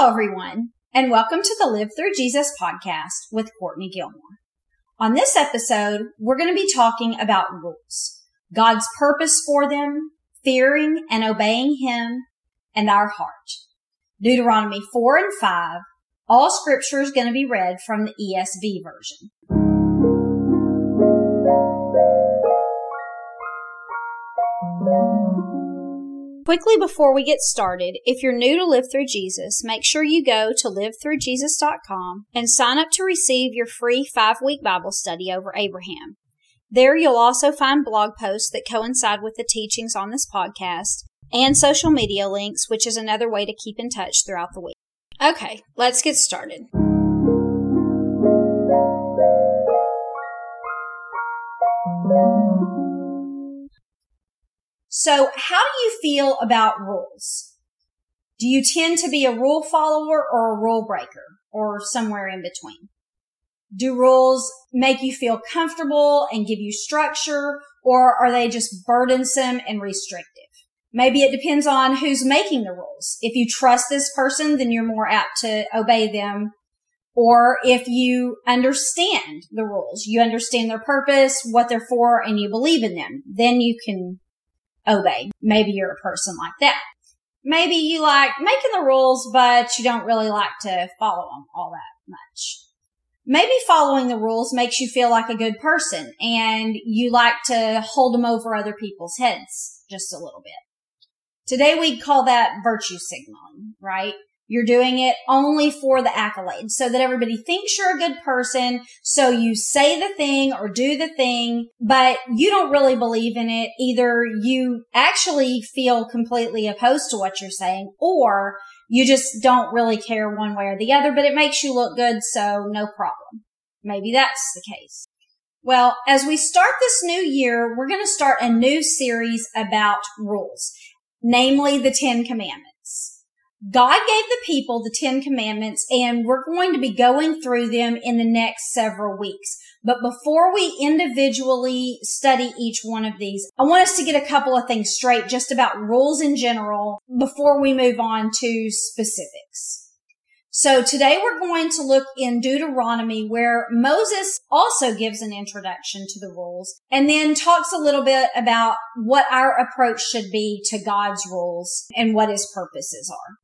Hello, everyone, and welcome to the Live Through Jesus podcast with Courtney Gilmore. On this episode, we're going to be talking about rules, God's purpose for them, fearing and obeying Him, and our heart. Deuteronomy 4 and 5. All scripture is going to be read from the ESV version. Quickly before we get started, if you're new to Live Through Jesus, make sure you go to livethroughjesus.com and sign up to receive your free five week Bible study over Abraham. There you'll also find blog posts that coincide with the teachings on this podcast and social media links, which is another way to keep in touch throughout the week. Okay, let's get started. So how do you feel about rules? Do you tend to be a rule follower or a rule breaker or somewhere in between? Do rules make you feel comfortable and give you structure or are they just burdensome and restrictive? Maybe it depends on who's making the rules. If you trust this person, then you're more apt to obey them. Or if you understand the rules, you understand their purpose, what they're for, and you believe in them, then you can obey. Maybe you're a person like that. Maybe you like making the rules, but you don't really like to follow them all that much. Maybe following the rules makes you feel like a good person and you like to hold them over other people's heads just a little bit. Today we'd call that virtue signaling, right? You're doing it only for the accolades so that everybody thinks you're a good person. So you say the thing or do the thing, but you don't really believe in it. Either you actually feel completely opposed to what you're saying or you just don't really care one way or the other, but it makes you look good. So no problem. Maybe that's the case. Well, as we start this new year, we're going to start a new series about rules, namely the Ten Commandments. God gave the people the Ten Commandments and we're going to be going through them in the next several weeks. But before we individually study each one of these, I want us to get a couple of things straight just about rules in general before we move on to specifics. So today we're going to look in Deuteronomy where Moses also gives an introduction to the rules and then talks a little bit about what our approach should be to God's rules and what his purposes are.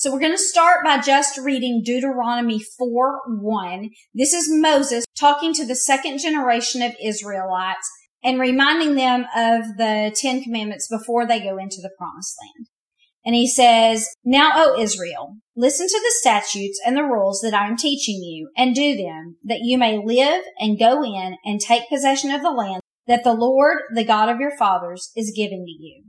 So we're going to start by just reading Deuteronomy 4 1. This is Moses talking to the second generation of Israelites and reminding them of the Ten Commandments before they go into the promised land. And he says, Now, O Israel, listen to the statutes and the rules that I am teaching you and do them that you may live and go in and take possession of the land that the Lord, the God of your fathers, is giving to you.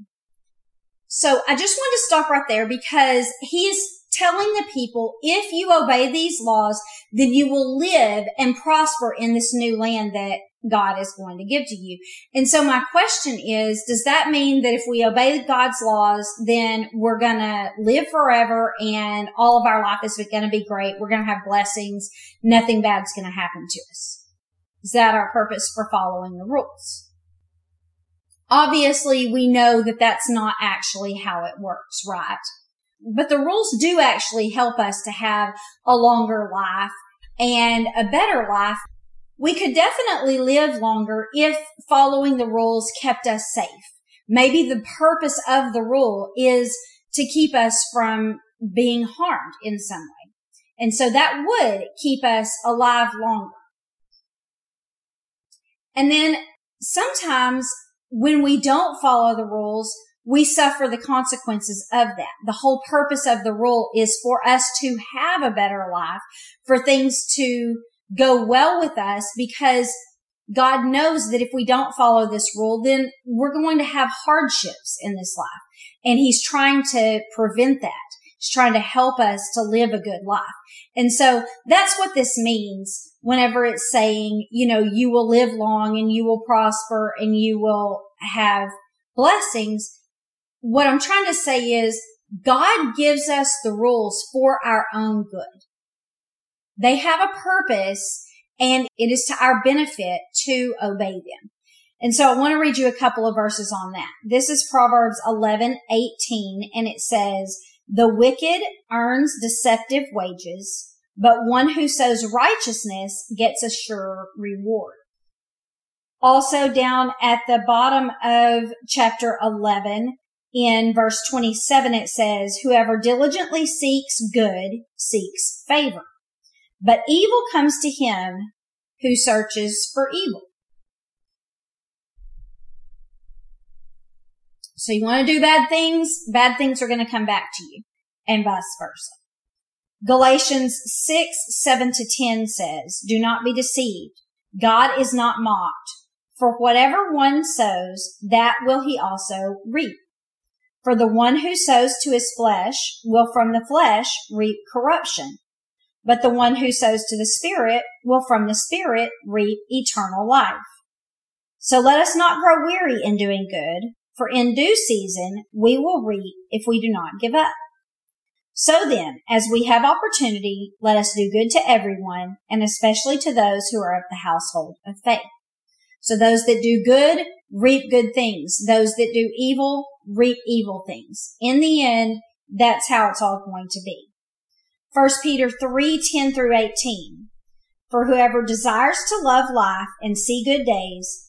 So I just want to stop right there because he is telling the people, if you obey these laws, then you will live and prosper in this new land that God is going to give to you. And so my question is, does that mean that if we obey God's laws, then we're going to live forever and all of our life is going to be great? We're going to have blessings. Nothing bad's going to happen to us. Is that our purpose for following the rules? Obviously, we know that that's not actually how it works, right? But the rules do actually help us to have a longer life and a better life. We could definitely live longer if following the rules kept us safe. Maybe the purpose of the rule is to keep us from being harmed in some way. And so that would keep us alive longer. And then sometimes when we don't follow the rules, we suffer the consequences of that. The whole purpose of the rule is for us to have a better life, for things to go well with us because God knows that if we don't follow this rule, then we're going to have hardships in this life. And he's trying to prevent that. Trying to help us to live a good life. And so that's what this means whenever it's saying, you know, you will live long and you will prosper and you will have blessings. What I'm trying to say is God gives us the rules for our own good. They have a purpose and it is to our benefit to obey them. And so I want to read you a couple of verses on that. This is Proverbs 11, 18, and it says, The wicked earns deceptive wages, but one who sows righteousness gets a sure reward. Also down at the bottom of chapter 11 in verse 27, it says, whoever diligently seeks good seeks favor, but evil comes to him who searches for evil. So you want to do bad things, bad things are going to come back to you and vice versa. Galatians 6, 7 to 10 says, do not be deceived. God is not mocked. For whatever one sows, that will he also reap. For the one who sows to his flesh will from the flesh reap corruption. But the one who sows to the Spirit will from the Spirit reap eternal life. So let us not grow weary in doing good, for in due season we will reap if we do not give up. So then, as we have opportunity, let us do good to everyone, and especially to those who are of the household of faith. So those that do good reap good things. Those that do evil reap evil things. In the end, that's how it's all going to be. 1 Peter 3, 10 through 18. For whoever desires to love life and see good days,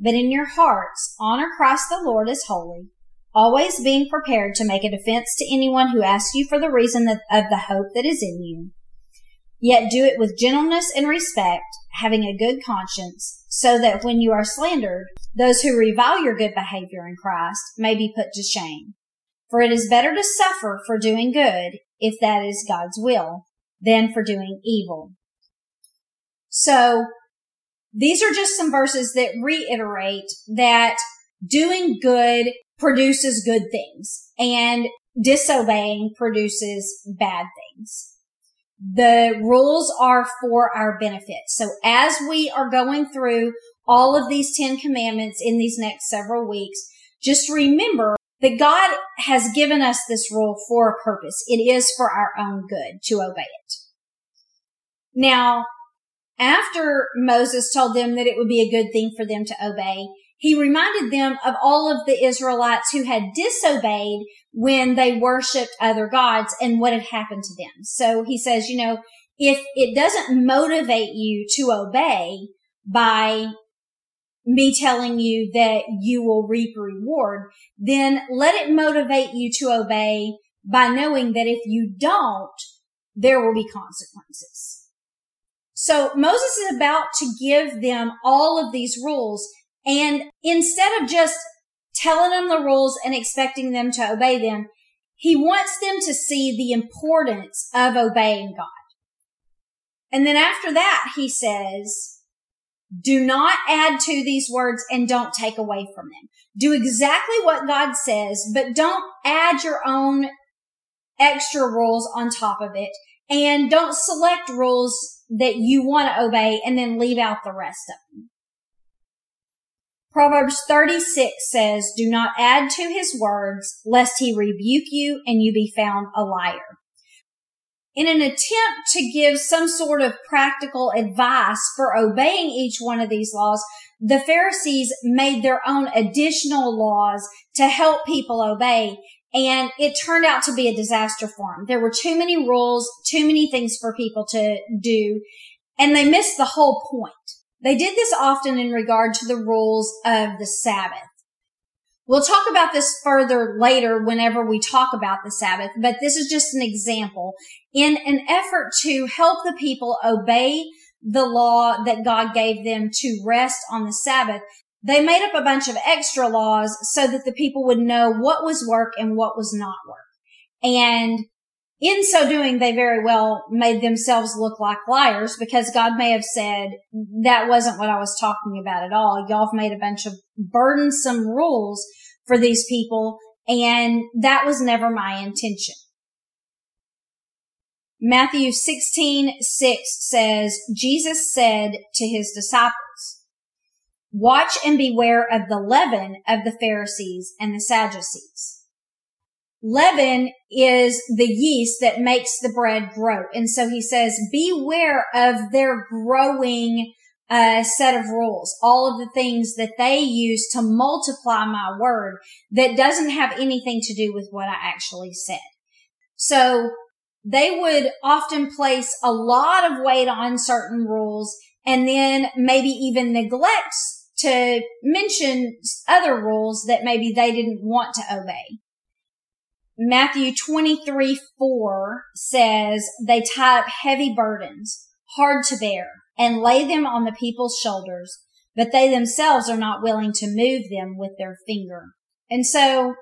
but in your hearts honor Christ the Lord as holy, always being prepared to make a defense to anyone who asks you for the reason of the hope that is in you Yet do it with gentleness and respect, having a good conscience, so that when you are slandered, those who revile your good behavior in Christ may be put to shame. For it is better to suffer for doing good, if that is God's will, than for doing evil. So, these are just some verses that reiterate that doing good produces good things and disobeying produces bad things the rules are for our benefit. So as we are going through all of these 10 commandments in these next several weeks, just remember that God has given us this rule for a purpose. It is for our own good to obey it. Now, after Moses told them that it would be a good thing for them to obey, he reminded them of all of the Israelites who had disobeyed when they worshiped other gods and what had happened to them. So he says, you know, if it doesn't motivate you to obey by me telling you that you will reap reward, then let it motivate you to obey by knowing that if you don't, there will be consequences. So Moses is about to give them all of these rules and instead of just telling them the rules and expecting them to obey them, he wants them to see the importance of obeying God. And then after that, he says, do not add to these words and don't take away from them. Do exactly what God says, but don't add your own extra rules on top of it. And don't select rules that you want to obey and then leave out the rest of them. Proverbs 36 says, do not add to his words, lest he rebuke you and you be found a liar. In an attempt to give some sort of practical advice for obeying each one of these laws, the Pharisees made their own additional laws to help people obey. And it turned out to be a disaster for them. There were too many rules, too many things for people to do, and they missed the whole point. They did this often in regard to the rules of the Sabbath. We'll talk about this further later whenever we talk about the Sabbath, but this is just an example. In an effort to help the people obey the law that God gave them to rest on the Sabbath, they made up a bunch of extra laws so that the people would know what was work and what was not work. And in so doing, they very well made themselves look like liars because God may have said, that wasn't what I was talking about at all. Y'all have made a bunch of burdensome rules for these people and that was never my intention. Matthew 16, 6 says, Jesus said to his disciples, watch and beware of the leaven of the Pharisees and the Sadducees. Leaven is the yeast that makes the bread grow. And so he says, beware of their growing uh, set of rules, all of the things that they use to multiply my word that doesn't have anything to do with what I actually said. So they would often place a lot of weight on certain rules and then maybe even neglect to mention other rules that maybe they didn't want to obey. Matthew 23, 4 says they tie up heavy burdens, hard to bear, and lay them on the people's shoulders, but they themselves are not willing to move them with their finger. And so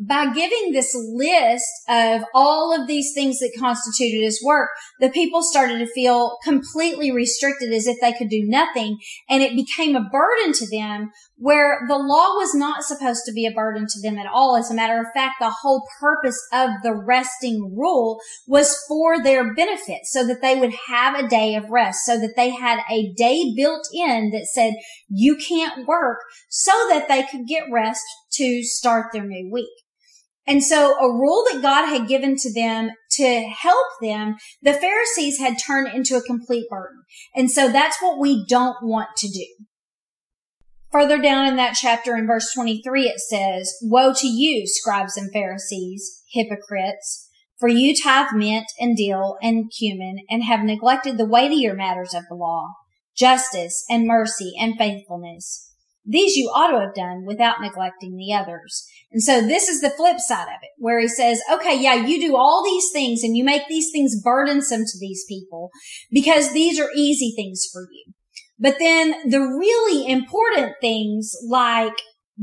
by giving this list of all of these things that constituted his work, the people started to feel completely restricted as if they could do nothing. And it became a burden to them where the law was not supposed to be a burden to them at all. As a matter of fact, the whole purpose of the resting rule was for their benefit so that they would have a day of rest, so that they had a day built in that said you can't work so that they could get rest to start their new week. And so a rule that God had given to them to help them, the Pharisees had turned into a complete burden. And so that's what we don't want to do. Further down in that chapter in verse 23, it says, Woe to you, scribes and Pharisees, hypocrites, for you tithe mint and dill and cumin and have neglected the weightier matters of the law, justice and mercy and faithfulness. These you ought to have done without neglecting the others. And so this is the flip side of it, where he says, okay, yeah, you do all these things and you make these things burdensome to these people because these are easy things for you. But then the really important things like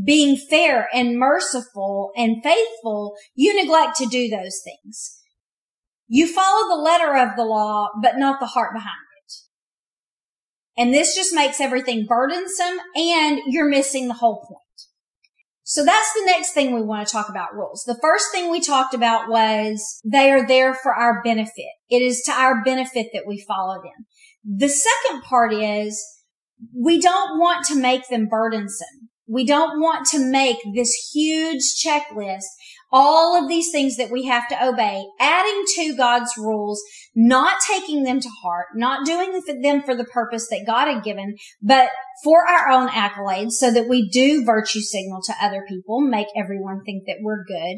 being fair and merciful and faithful, you neglect to do those things. You follow the letter of the law, but not the heart behind and this just makes everything burdensome and you're missing the whole point. So that's the next thing we want to talk about rules. The first thing we talked about was they are there for our benefit. It is to our benefit that we follow them. The second part is we don't want to make them burdensome. We don't want to make this huge checklist all of these things that we have to obey, adding to God's rules, not taking them to heart, not doing them for the purpose that God had given, but for our own accolades so that we do virtue signal to other people, make everyone think that we're good,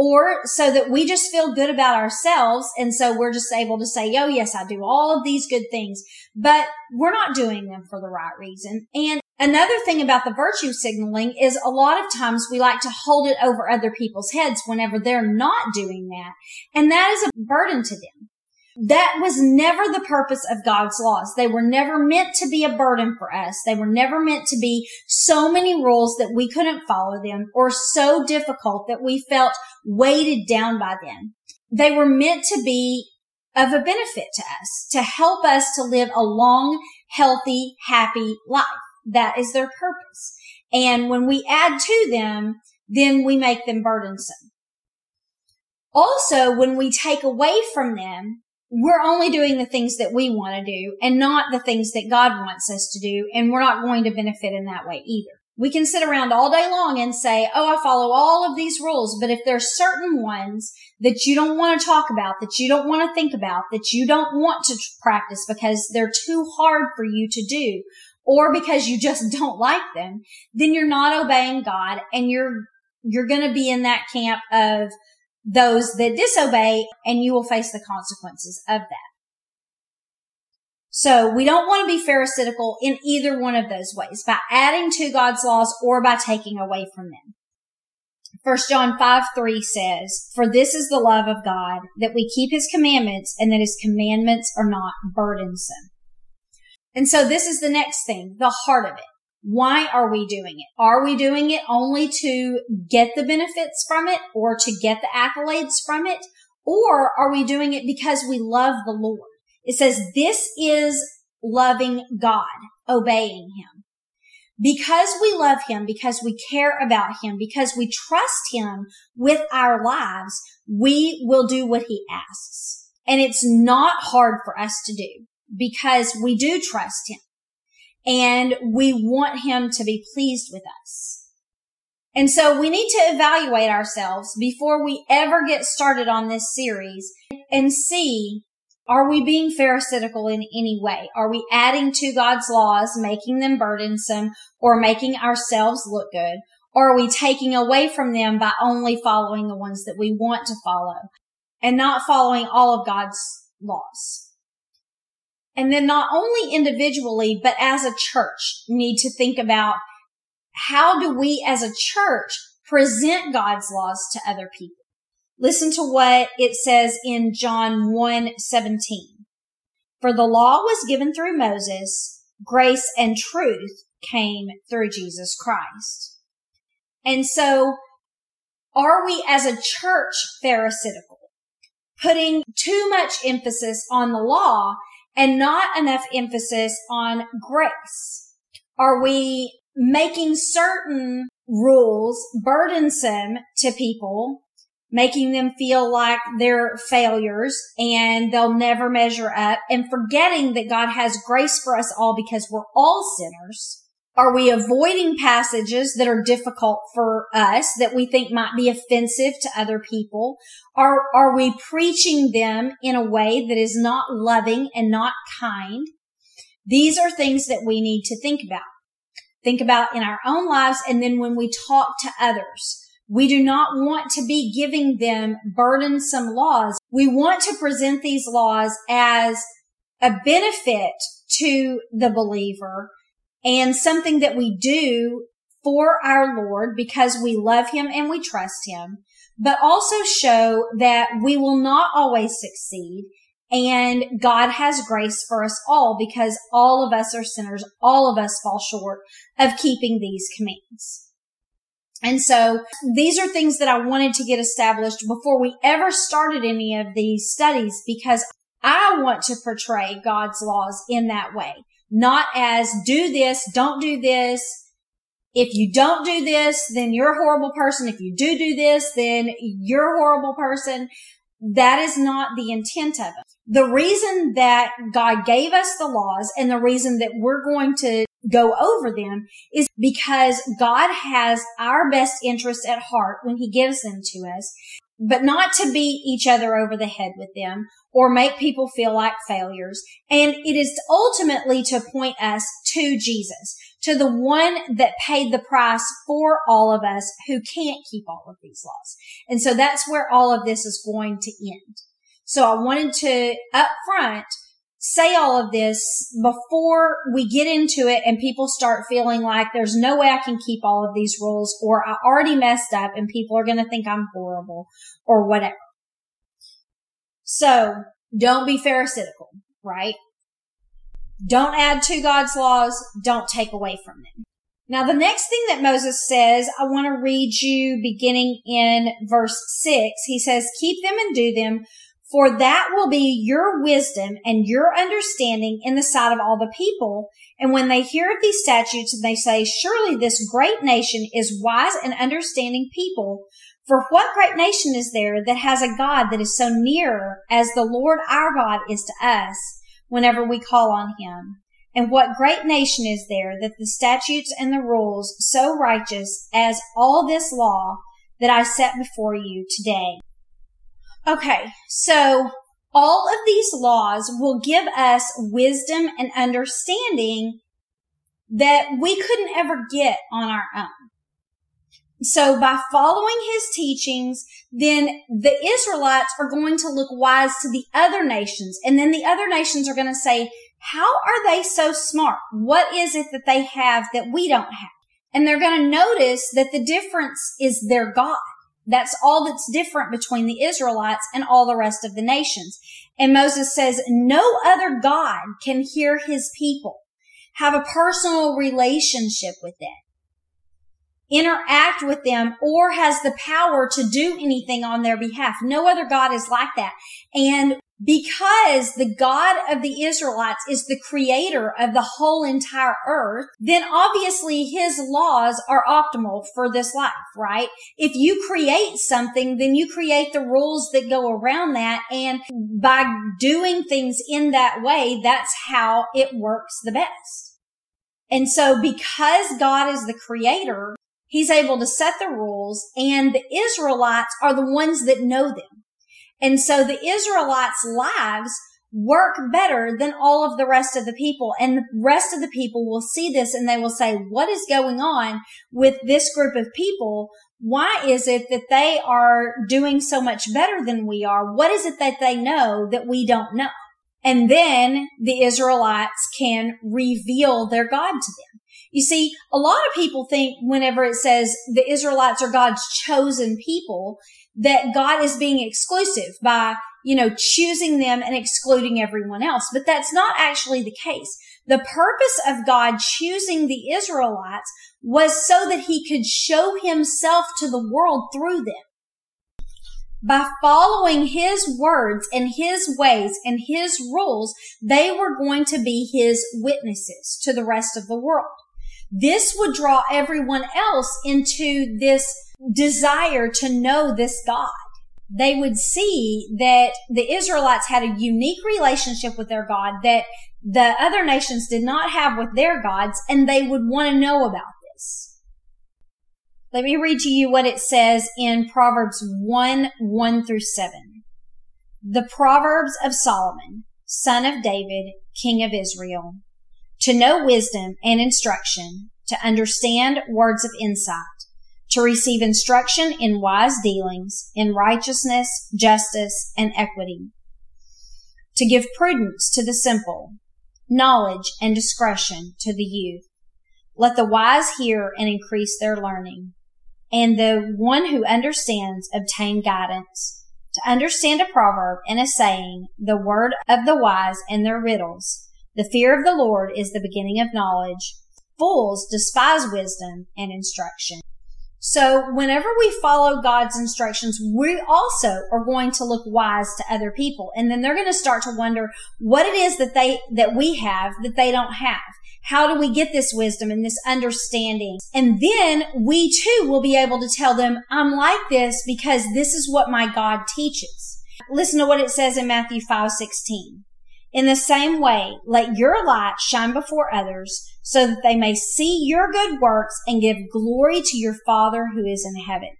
or so that we just feel good about ourselves. And so we're just able to say, oh, yes, I do all of these good things, but we're not doing them for the right reason. And Another thing about the virtue signaling is a lot of times we like to hold it over other people's heads whenever they're not doing that. And that is a burden to them. That was never the purpose of God's laws. They were never meant to be a burden for us. They were never meant to be so many rules that we couldn't follow them or so difficult that we felt weighted down by them. They were meant to be of a benefit to us, to help us to live a long, healthy, happy life. That is their purpose. And when we add to them, then we make them burdensome. Also, when we take away from them, we're only doing the things that we want to do and not the things that God wants us to do. And we're not going to benefit in that way either. We can sit around all day long and say, Oh, I follow all of these rules. But if there's certain ones that you don't want to talk about, that you don't want to think about, that you don't want to practice because they're too hard for you to do, or because you just don't like them, then you're not obeying God and you're, you're going to be in that camp of those that disobey and you will face the consequences of that. So we don't want to be pharisaical in either one of those ways by adding to God's laws or by taking away from them. 1 John 5 3 says, For this is the love of God, that we keep his commandments and that his commandments are not burdensome. And so this is the next thing, the heart of it. Why are we doing it? Are we doing it only to get the benefits from it or to get the accolades from it? Or are we doing it because we love the Lord? It says this is loving God, obeying him. Because we love him, because we care about him, because we trust him with our lives, we will do what he asks. And it's not hard for us to do because we do trust him and we want him to be pleased with us. And so we need to evaluate ourselves before we ever get started on this series and see are we being pharisaical in any way? Are we adding to God's laws, making them burdensome or making ourselves look good? Or are we taking away from them by only following the ones that we want to follow and not following all of God's laws? And then not only individually, but as a church need to think about how do we as a church present God's laws to other people? Listen to what it says in John 1 17. For the law was given through Moses, grace and truth came through Jesus Christ. And so are we as a church pharisaical, putting too much emphasis on the law and not enough emphasis on grace? Are we making certain rules burdensome to people making them feel like they're failures and they'll never measure up and forgetting that God has grace for us all because we're all sinners. Are we avoiding passages that are difficult for us that we think might be offensive to other people? Are, are we preaching them in a way that is not loving and not kind? These are things that we need to think about. Think about in our own lives and then when we talk to others. We do not want to be giving them burdensome laws. We want to present these laws as a benefit to the believer and something that we do for our Lord because we love him and we trust him, but also show that we will not always succeed and God has grace for us all because all of us are sinners. All of us fall short of keeping these commands. And so these are things that I wanted to get established before we ever started any of these studies because I want to portray God's laws in that way, not as do this, don't do this. If you don't do this, then you're a horrible person. If you do do this, then you're a horrible person. That is not the intent of it. The reason that God gave us the laws and the reason that we're going to go over them is because God has our best interests at heart when he gives them to us, but not to beat each other over the head with them or make people feel like failures. And it is ultimately to point us to Jesus, to the one that paid the price for all of us who can't keep all of these laws. And so that's where all of this is going to end. So I wanted to up front say all of this before we get into it and people start feeling like there's no way I can keep all of these rules or I already messed up and people are going to think I'm horrible or whatever. So don't be pharisaical, right? Don't add to God's laws. Don't take away from them. Now, the next thing that Moses says, I want to read you beginning in verse six. He says, keep them and do them for that will be your wisdom and your understanding in the sight of all the people. And when they hear of these statutes and they say, surely this great nation is wise and understanding people. For what great nation is there that has a God that is so near as the Lord our God is to us whenever we call on him? And what great nation is there that the statutes and the rules so righteous as all this law that I set before you today? Okay, so all of these laws will give us wisdom and understanding that we couldn't ever get on our own. So by following his teachings, then the Israelites are going to look wise to the other nations. And then the other nations are going to say, how are they so smart? What is it that they have that we don't have? And they're going to notice that the difference is their God. That's all that's different between the Israelites and all the rest of the nations. And Moses says, no other God can hear his people, have a personal relationship with them. Interact with them or has the power to do anything on their behalf. No other God is like that. And because the God of the Israelites is the creator of the whole entire earth, then obviously his laws are optimal for this life, right? If you create something, then you create the rules that go around that. And by doing things in that way, that's how it works the best. And so because God is the creator, he's able to set the rules and the Israelites are the ones that know them. And so the Israelites' lives work better than all of the rest of the people. And the rest of the people will see this and they will say, what is going on with this group of people? Why is it that they are doing so much better than we are? What is it that they know that we don't know? And then the Israelites can reveal their God to them. You see, a lot of people think whenever it says the Israelites are God's chosen people, that God is being exclusive by, you know, choosing them and excluding everyone else. But that's not actually the case. The purpose of God choosing the Israelites was so that he could show himself to the world through them. By following his words and his ways and his rules, they were going to be his witnesses to the rest of the world. This would draw everyone else into this desire to know this God. They would see that the Israelites had a unique relationship with their God that the other nations did not have with their gods, and they would want to know about this. Let me read to you what it says in Proverbs 1, 1 through 7. The Proverbs of Solomon, son of David, king of Israel, to know wisdom and instruction, to understand words of insight, to receive instruction in wise dealings, in righteousness, justice, and equity, to give prudence to the simple, knowledge and discretion to the youth. Let the wise hear and increase their learning, and the one who understands obtain guidance. To understand a proverb and a saying, the word of the wise and their riddles. The fear of the Lord is the beginning of knowledge. Fools despise wisdom and instruction. So whenever we follow God's instructions, we also are going to look wise to other people. And then they're going to start to wonder what it is that they, that we have that they don't have. How do we get this wisdom and this understanding? And then we too will be able to tell them, I'm like this because this is what my God teaches. Listen to what it says in Matthew 5, 16. In the same way, let your light shine before others so that they may see your good works and give glory to your Father who is in heaven.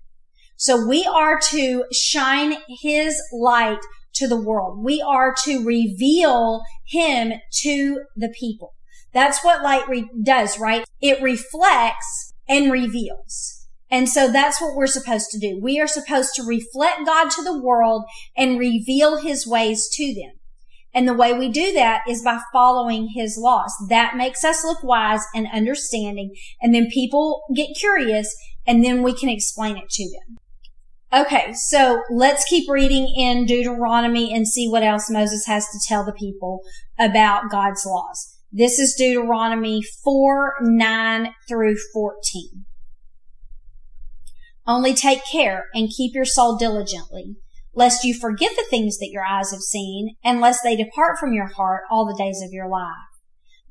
So we are to shine his light to the world. We are to reveal him to the people. That's what light re- does, right? It reflects and reveals. And so that's what we're supposed to do. We are supposed to reflect God to the world and reveal his ways to them. And the way we do that is by following his laws. That makes us look wise and understanding. And then people get curious and then we can explain it to them. Okay, so let's keep reading in Deuteronomy and see what else Moses has to tell the people about God's laws. This is Deuteronomy 4, 9 through 14. Only take care and keep your soul diligently lest you forget the things that your eyes have seen, and lest they depart from your heart all the days of your life.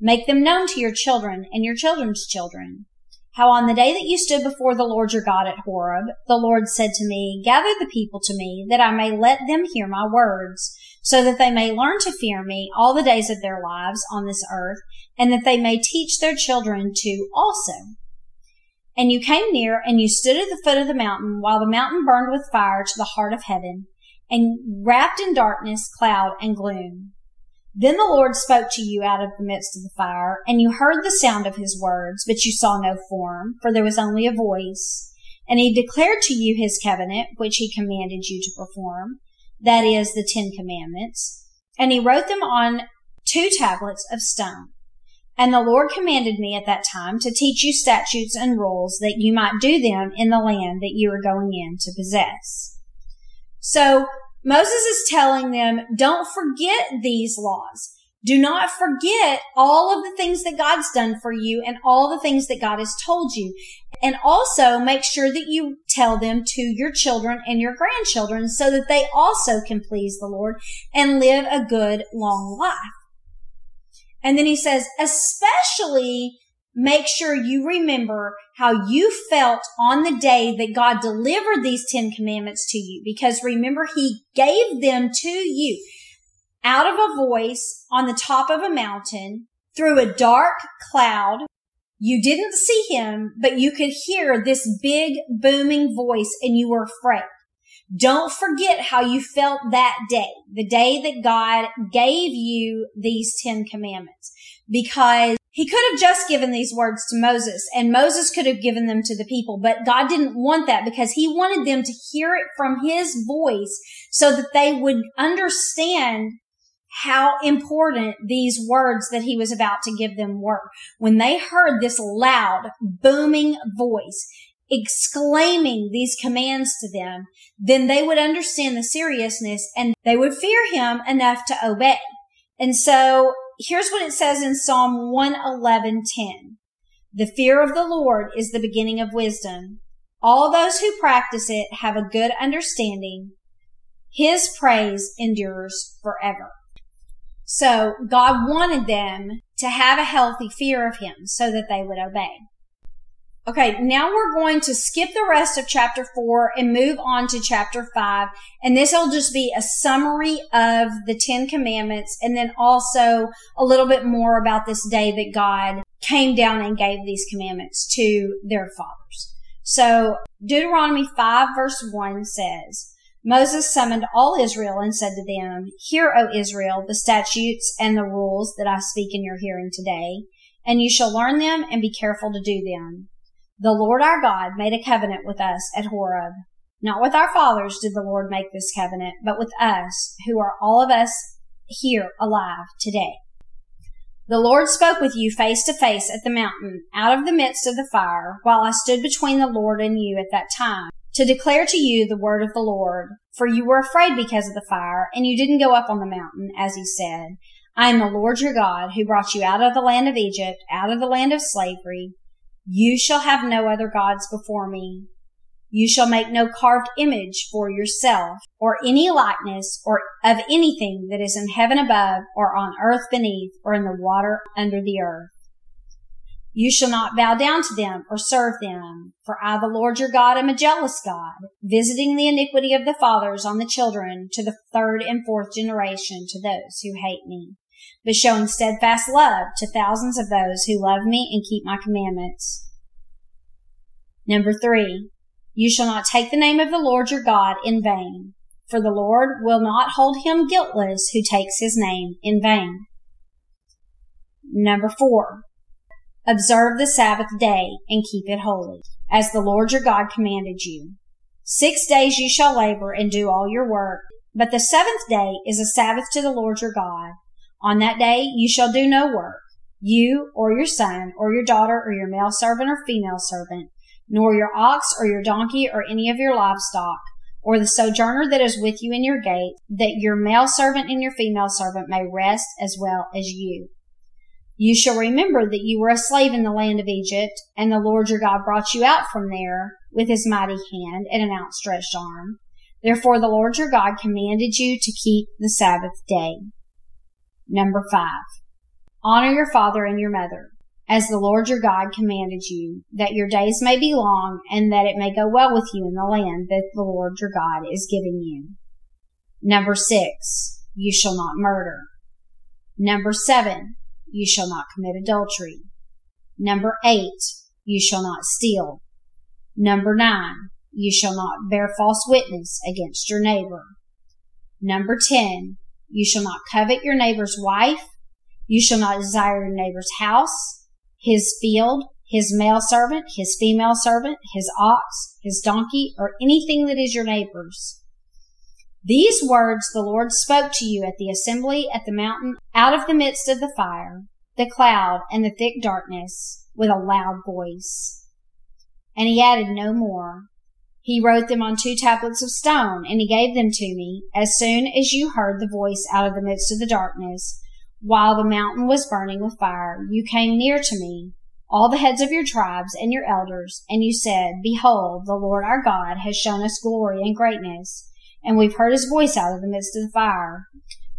Make them known to your children and your children's children. How on the day that you stood before the Lord your God at Horeb, the Lord said to me, Gather the people to me, that I may let them hear my words, so that they may learn to fear me all the days of their lives on this earth, and that they may teach their children to also. And you came near, and you stood at the foot of the mountain, while the mountain burned with fire to the heart of heaven, and wrapped in darkness, cloud, and gloom. Then the Lord spoke to you out of the midst of the fire, and you heard the sound of his words, but you saw no form, for there was only a voice. And he declared to you his covenant, which he commanded you to perform, that is, the Ten Commandments. And he wrote them on two tablets of stone. And the Lord commanded me at that time to teach you statutes and rules that you might do them in the land that you are going in to possess. So Moses is telling them, don't forget these laws. Do not forget all of the things that God's done for you and all the things that God has told you. And also make sure that you tell them to your children and your grandchildren so that they also can please the Lord and live a good long life. And then he says, especially make sure you remember how you felt on the day that God delivered these 10 commandments to you. Because remember, he gave them to you out of a voice on the top of a mountain through a dark cloud. You didn't see him, but you could hear this big booming voice and you were afraid. Don't forget how you felt that day, the day that God gave you these 10 commandments, because he could have just given these words to Moses and Moses could have given them to the people, but God didn't want that because he wanted them to hear it from his voice so that they would understand how important these words that he was about to give them were. When they heard this loud, booming voice exclaiming these commands to them, then they would understand the seriousness and they would fear him enough to obey. And so here's what it says in Psalm 111:10. The fear of the Lord is the beginning of wisdom. All those who practice it have a good understanding. His praise endures forever. So God wanted them to have a healthy fear of him so that they would obey. Okay, now we're going to skip the rest of chapter four and move on to chapter five. And this will just be a summary of the Ten Commandments and then also a little bit more about this day that God came down and gave these commandments to their fathers. So Deuteronomy 5 verse 1 says, Moses summoned all Israel and said to them, Hear, O Israel, the statutes and the rules that I speak in your hearing today, and you shall learn them and be careful to do them. The Lord our God made a covenant with us at Horeb. Not with our fathers did the Lord make this covenant, but with us, who are all of us here alive today. The Lord spoke with you face to face at the mountain, out of the midst of the fire, while I stood between the Lord and you at that time to declare to you the word of the Lord. For you were afraid because of the fire, and you didn't go up on the mountain, as he said. I am the Lord your God, who brought you out of the land of Egypt, out of the land of slavery. You shall have no other gods before me. You shall make no carved image for yourself, or any likeness, or of anything that is in heaven above, or on earth beneath, or in the water under the earth. You shall not bow down to them or serve them, for I, the Lord your God, am a jealous God, visiting the iniquity of the fathers on the children to the third and fourth generation to those who hate me, but showing steadfast love to thousands of those who love me and keep my commandments. Number three, you shall not take the name of the Lord your God in vain, for the Lord will not hold him guiltless who takes his name in vain. Number four, Observe the Sabbath day and keep it holy, as the Lord your God commanded you. Six days you shall labor and do all your work, but the seventh day is a Sabbath to the Lord your God. On that day you shall do no work, you or your son or your daughter or your male servant or female servant, nor your ox or your donkey or any of your livestock, or the sojourner that is with you in your gate, that your male servant and your female servant may rest as well as you. You shall remember that you were a slave in the land of Egypt, and the Lord your God brought you out from there with his mighty hand and an outstretched arm. Therefore the Lord your God commanded you to keep the Sabbath day. Number five. Honor your father and your mother, as the Lord your God commanded you, that your days may be long and that it may go well with you in the land that the Lord your God is giving you. Number six. You shall not murder. Number seven you shall not commit adultery. Number eight, you shall not steal. Number nine, you shall not bear false witness against your neighbor. Number 10, you shall not covet your neighbor's wife. You shall not desire your neighbor's house, his field, his male servant, his female servant, his ox, his donkey, or anything that is your neighbor's. These words the Lord spoke to you at the assembly at the mountain out of the midst of the fire, the cloud, and the thick darkness with a loud voice. And he added no more. He wrote them on two tablets of stone, and he gave them to me as soon as you heard the voice out of the midst of the darkness, while the mountain was burning with fire, you came near to me, all the heads of your tribes and your elders, and you said, Behold, the Lord our God has shown us glory and greatness, and we've heard his voice out of the midst of the fire.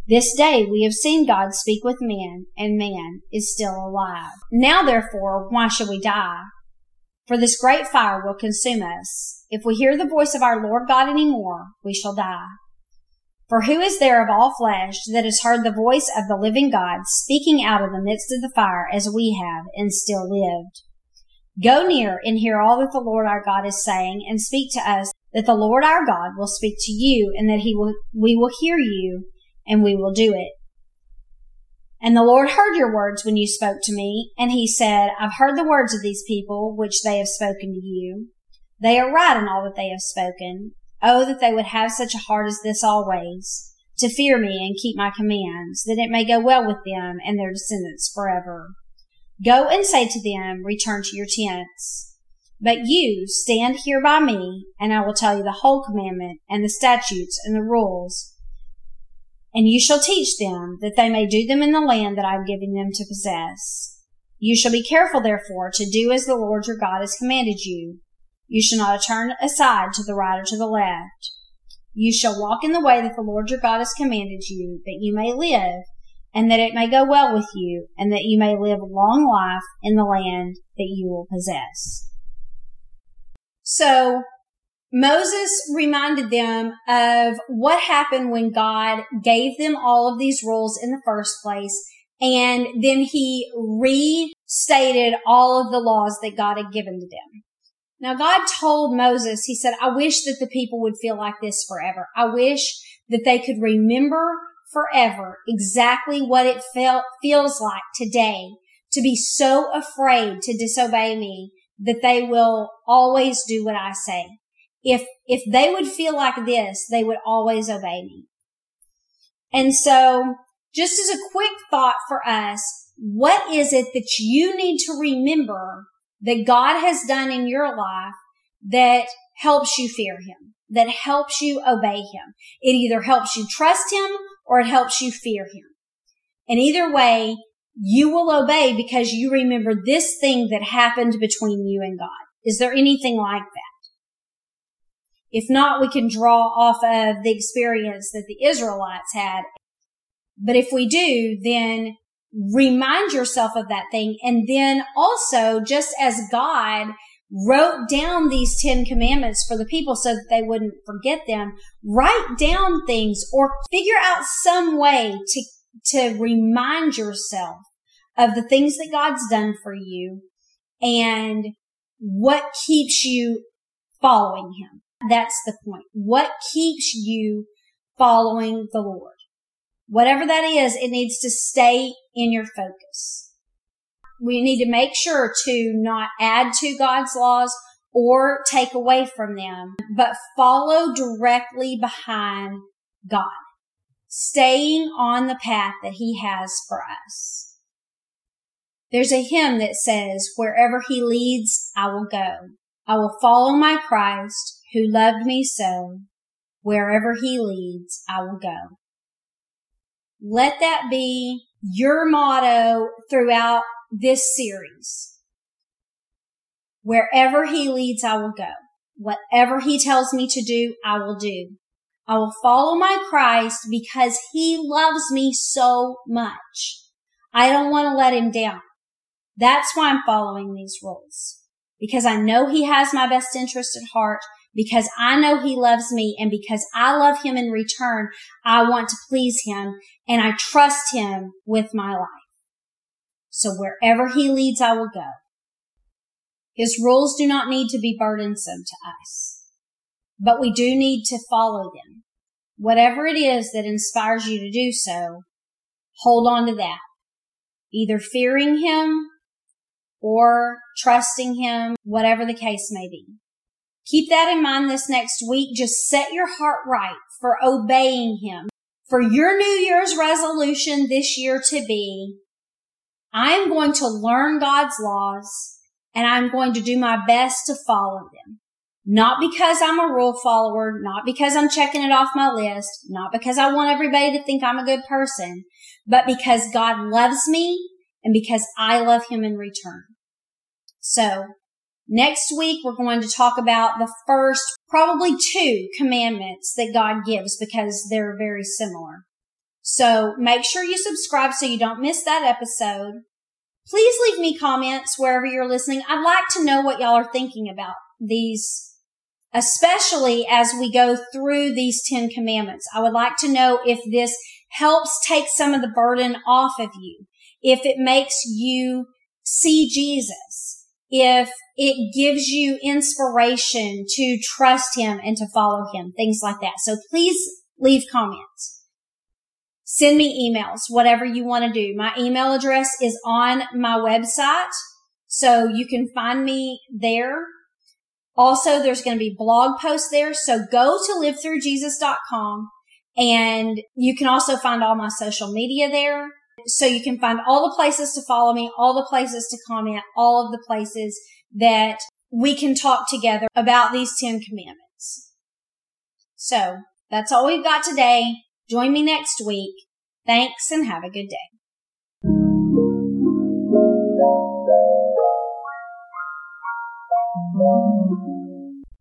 This day we have seen God speak with man, and man is still alive. Now therefore, why should we die? For this great fire will consume us. If we hear the voice of our Lord God any more, we shall die. For who is there of all flesh that has heard the voice of the living God speaking out of the midst of the fire as we have and still lived? Go near and hear all that the Lord our God is saying and speak to us that the Lord our God will speak to you and that he will, we will hear you and we will do it. And the Lord heard your words when you spoke to me, and he said, I've heard the words of these people which they have spoken to you. They are right in all that they have spoken, Oh, that they would have such a heart as this always, to fear me and keep my commands, that it may go well with them and their descendants forever. Go and say to them, return to your tents. But you stand here by me, and I will tell you the whole commandment and the statutes and the rules. And you shall teach them that they may do them in the land that I am giving them to possess. You shall be careful, therefore, to do as the Lord your God has commanded you you shall not turn aside to the right or to the left. You shall walk in the way that the Lord your God has commanded you, that you may live, and that it may go well with you, and that you may live long life in the land that you will possess. So, Moses reminded them of what happened when God gave them all of these rules in the first place, and then he restated all of the laws that God had given to them. Now God told Moses, he said, I wish that the people would feel like this forever. I wish that they could remember forever exactly what it felt, feels like today to be so afraid to disobey me that they will always do what I say. If, if they would feel like this, they would always obey me. And so just as a quick thought for us, what is it that you need to remember that God has done in your life that helps you fear him, that helps you obey him. It either helps you trust him or it helps you fear him. And either way, you will obey because you remember this thing that happened between you and God. Is there anything like that? If not, we can draw off of the experience that the Israelites had. But if we do, then remind yourself of that thing. And then also, just as God wrote down these 10 commandments for the people so that they wouldn't forget them, write down things or figure out some way to, to remind yourself of the things that God's done for you and what keeps you following him. That's the point. What keeps you following the Lord? Whatever that is, it needs to stay in your focus. We need to make sure to not add to God's laws or take away from them, but follow directly behind God, staying on the path that he has for us. There's a hymn that says, wherever he leads, I will go. I will follow my Christ who loved me so. Wherever he leads, I will go. Let that be your motto throughout this series. Wherever he leads, I will go. Whatever he tells me to do, I will do. I will follow my Christ because he loves me so much. I don't want to let him down. That's why I'm following these rules because I know he has my best interest at heart because I know he loves me and because I love him in return, I want to please him and I trust him with my life. So wherever he leads, I will go. His rules do not need to be burdensome to us, but we do need to follow them. Whatever it is that inspires you to do so, hold on to that. Either fearing him or trusting him, whatever the case may be. Keep that in mind this next week. Just set your heart right for obeying him. For your New Year's resolution this year to be, I am going to learn God's laws and I'm going to do my best to follow them. Not because I'm a rule follower, not because I'm checking it off my list, not because I want everybody to think I'm a good person, but because God loves me and because I love him in return. So next week we're going to talk about the first, probably two commandments that God gives because they're very similar. So make sure you subscribe so you don't miss that episode. Please leave me comments wherever you're listening. I'd like to know what y'all are thinking about these, especially as we go through these 10 commandments. I would like to know if this helps take some of the burden off of you, if it makes you see Jesus, if it gives you inspiration to trust him and to follow him, things like that. So please leave comments. Send me emails, whatever you want to do. My email address is on my website. So you can find me there. Also, there's going to be blog posts there. So go to livethroughjesus.com and you can also find all my social media there. So you can find all the places to follow me, all the places to comment, all of the places that we can talk together about these 10 commandments. So that's all we've got today. Join me next week. Thanks and have a good day.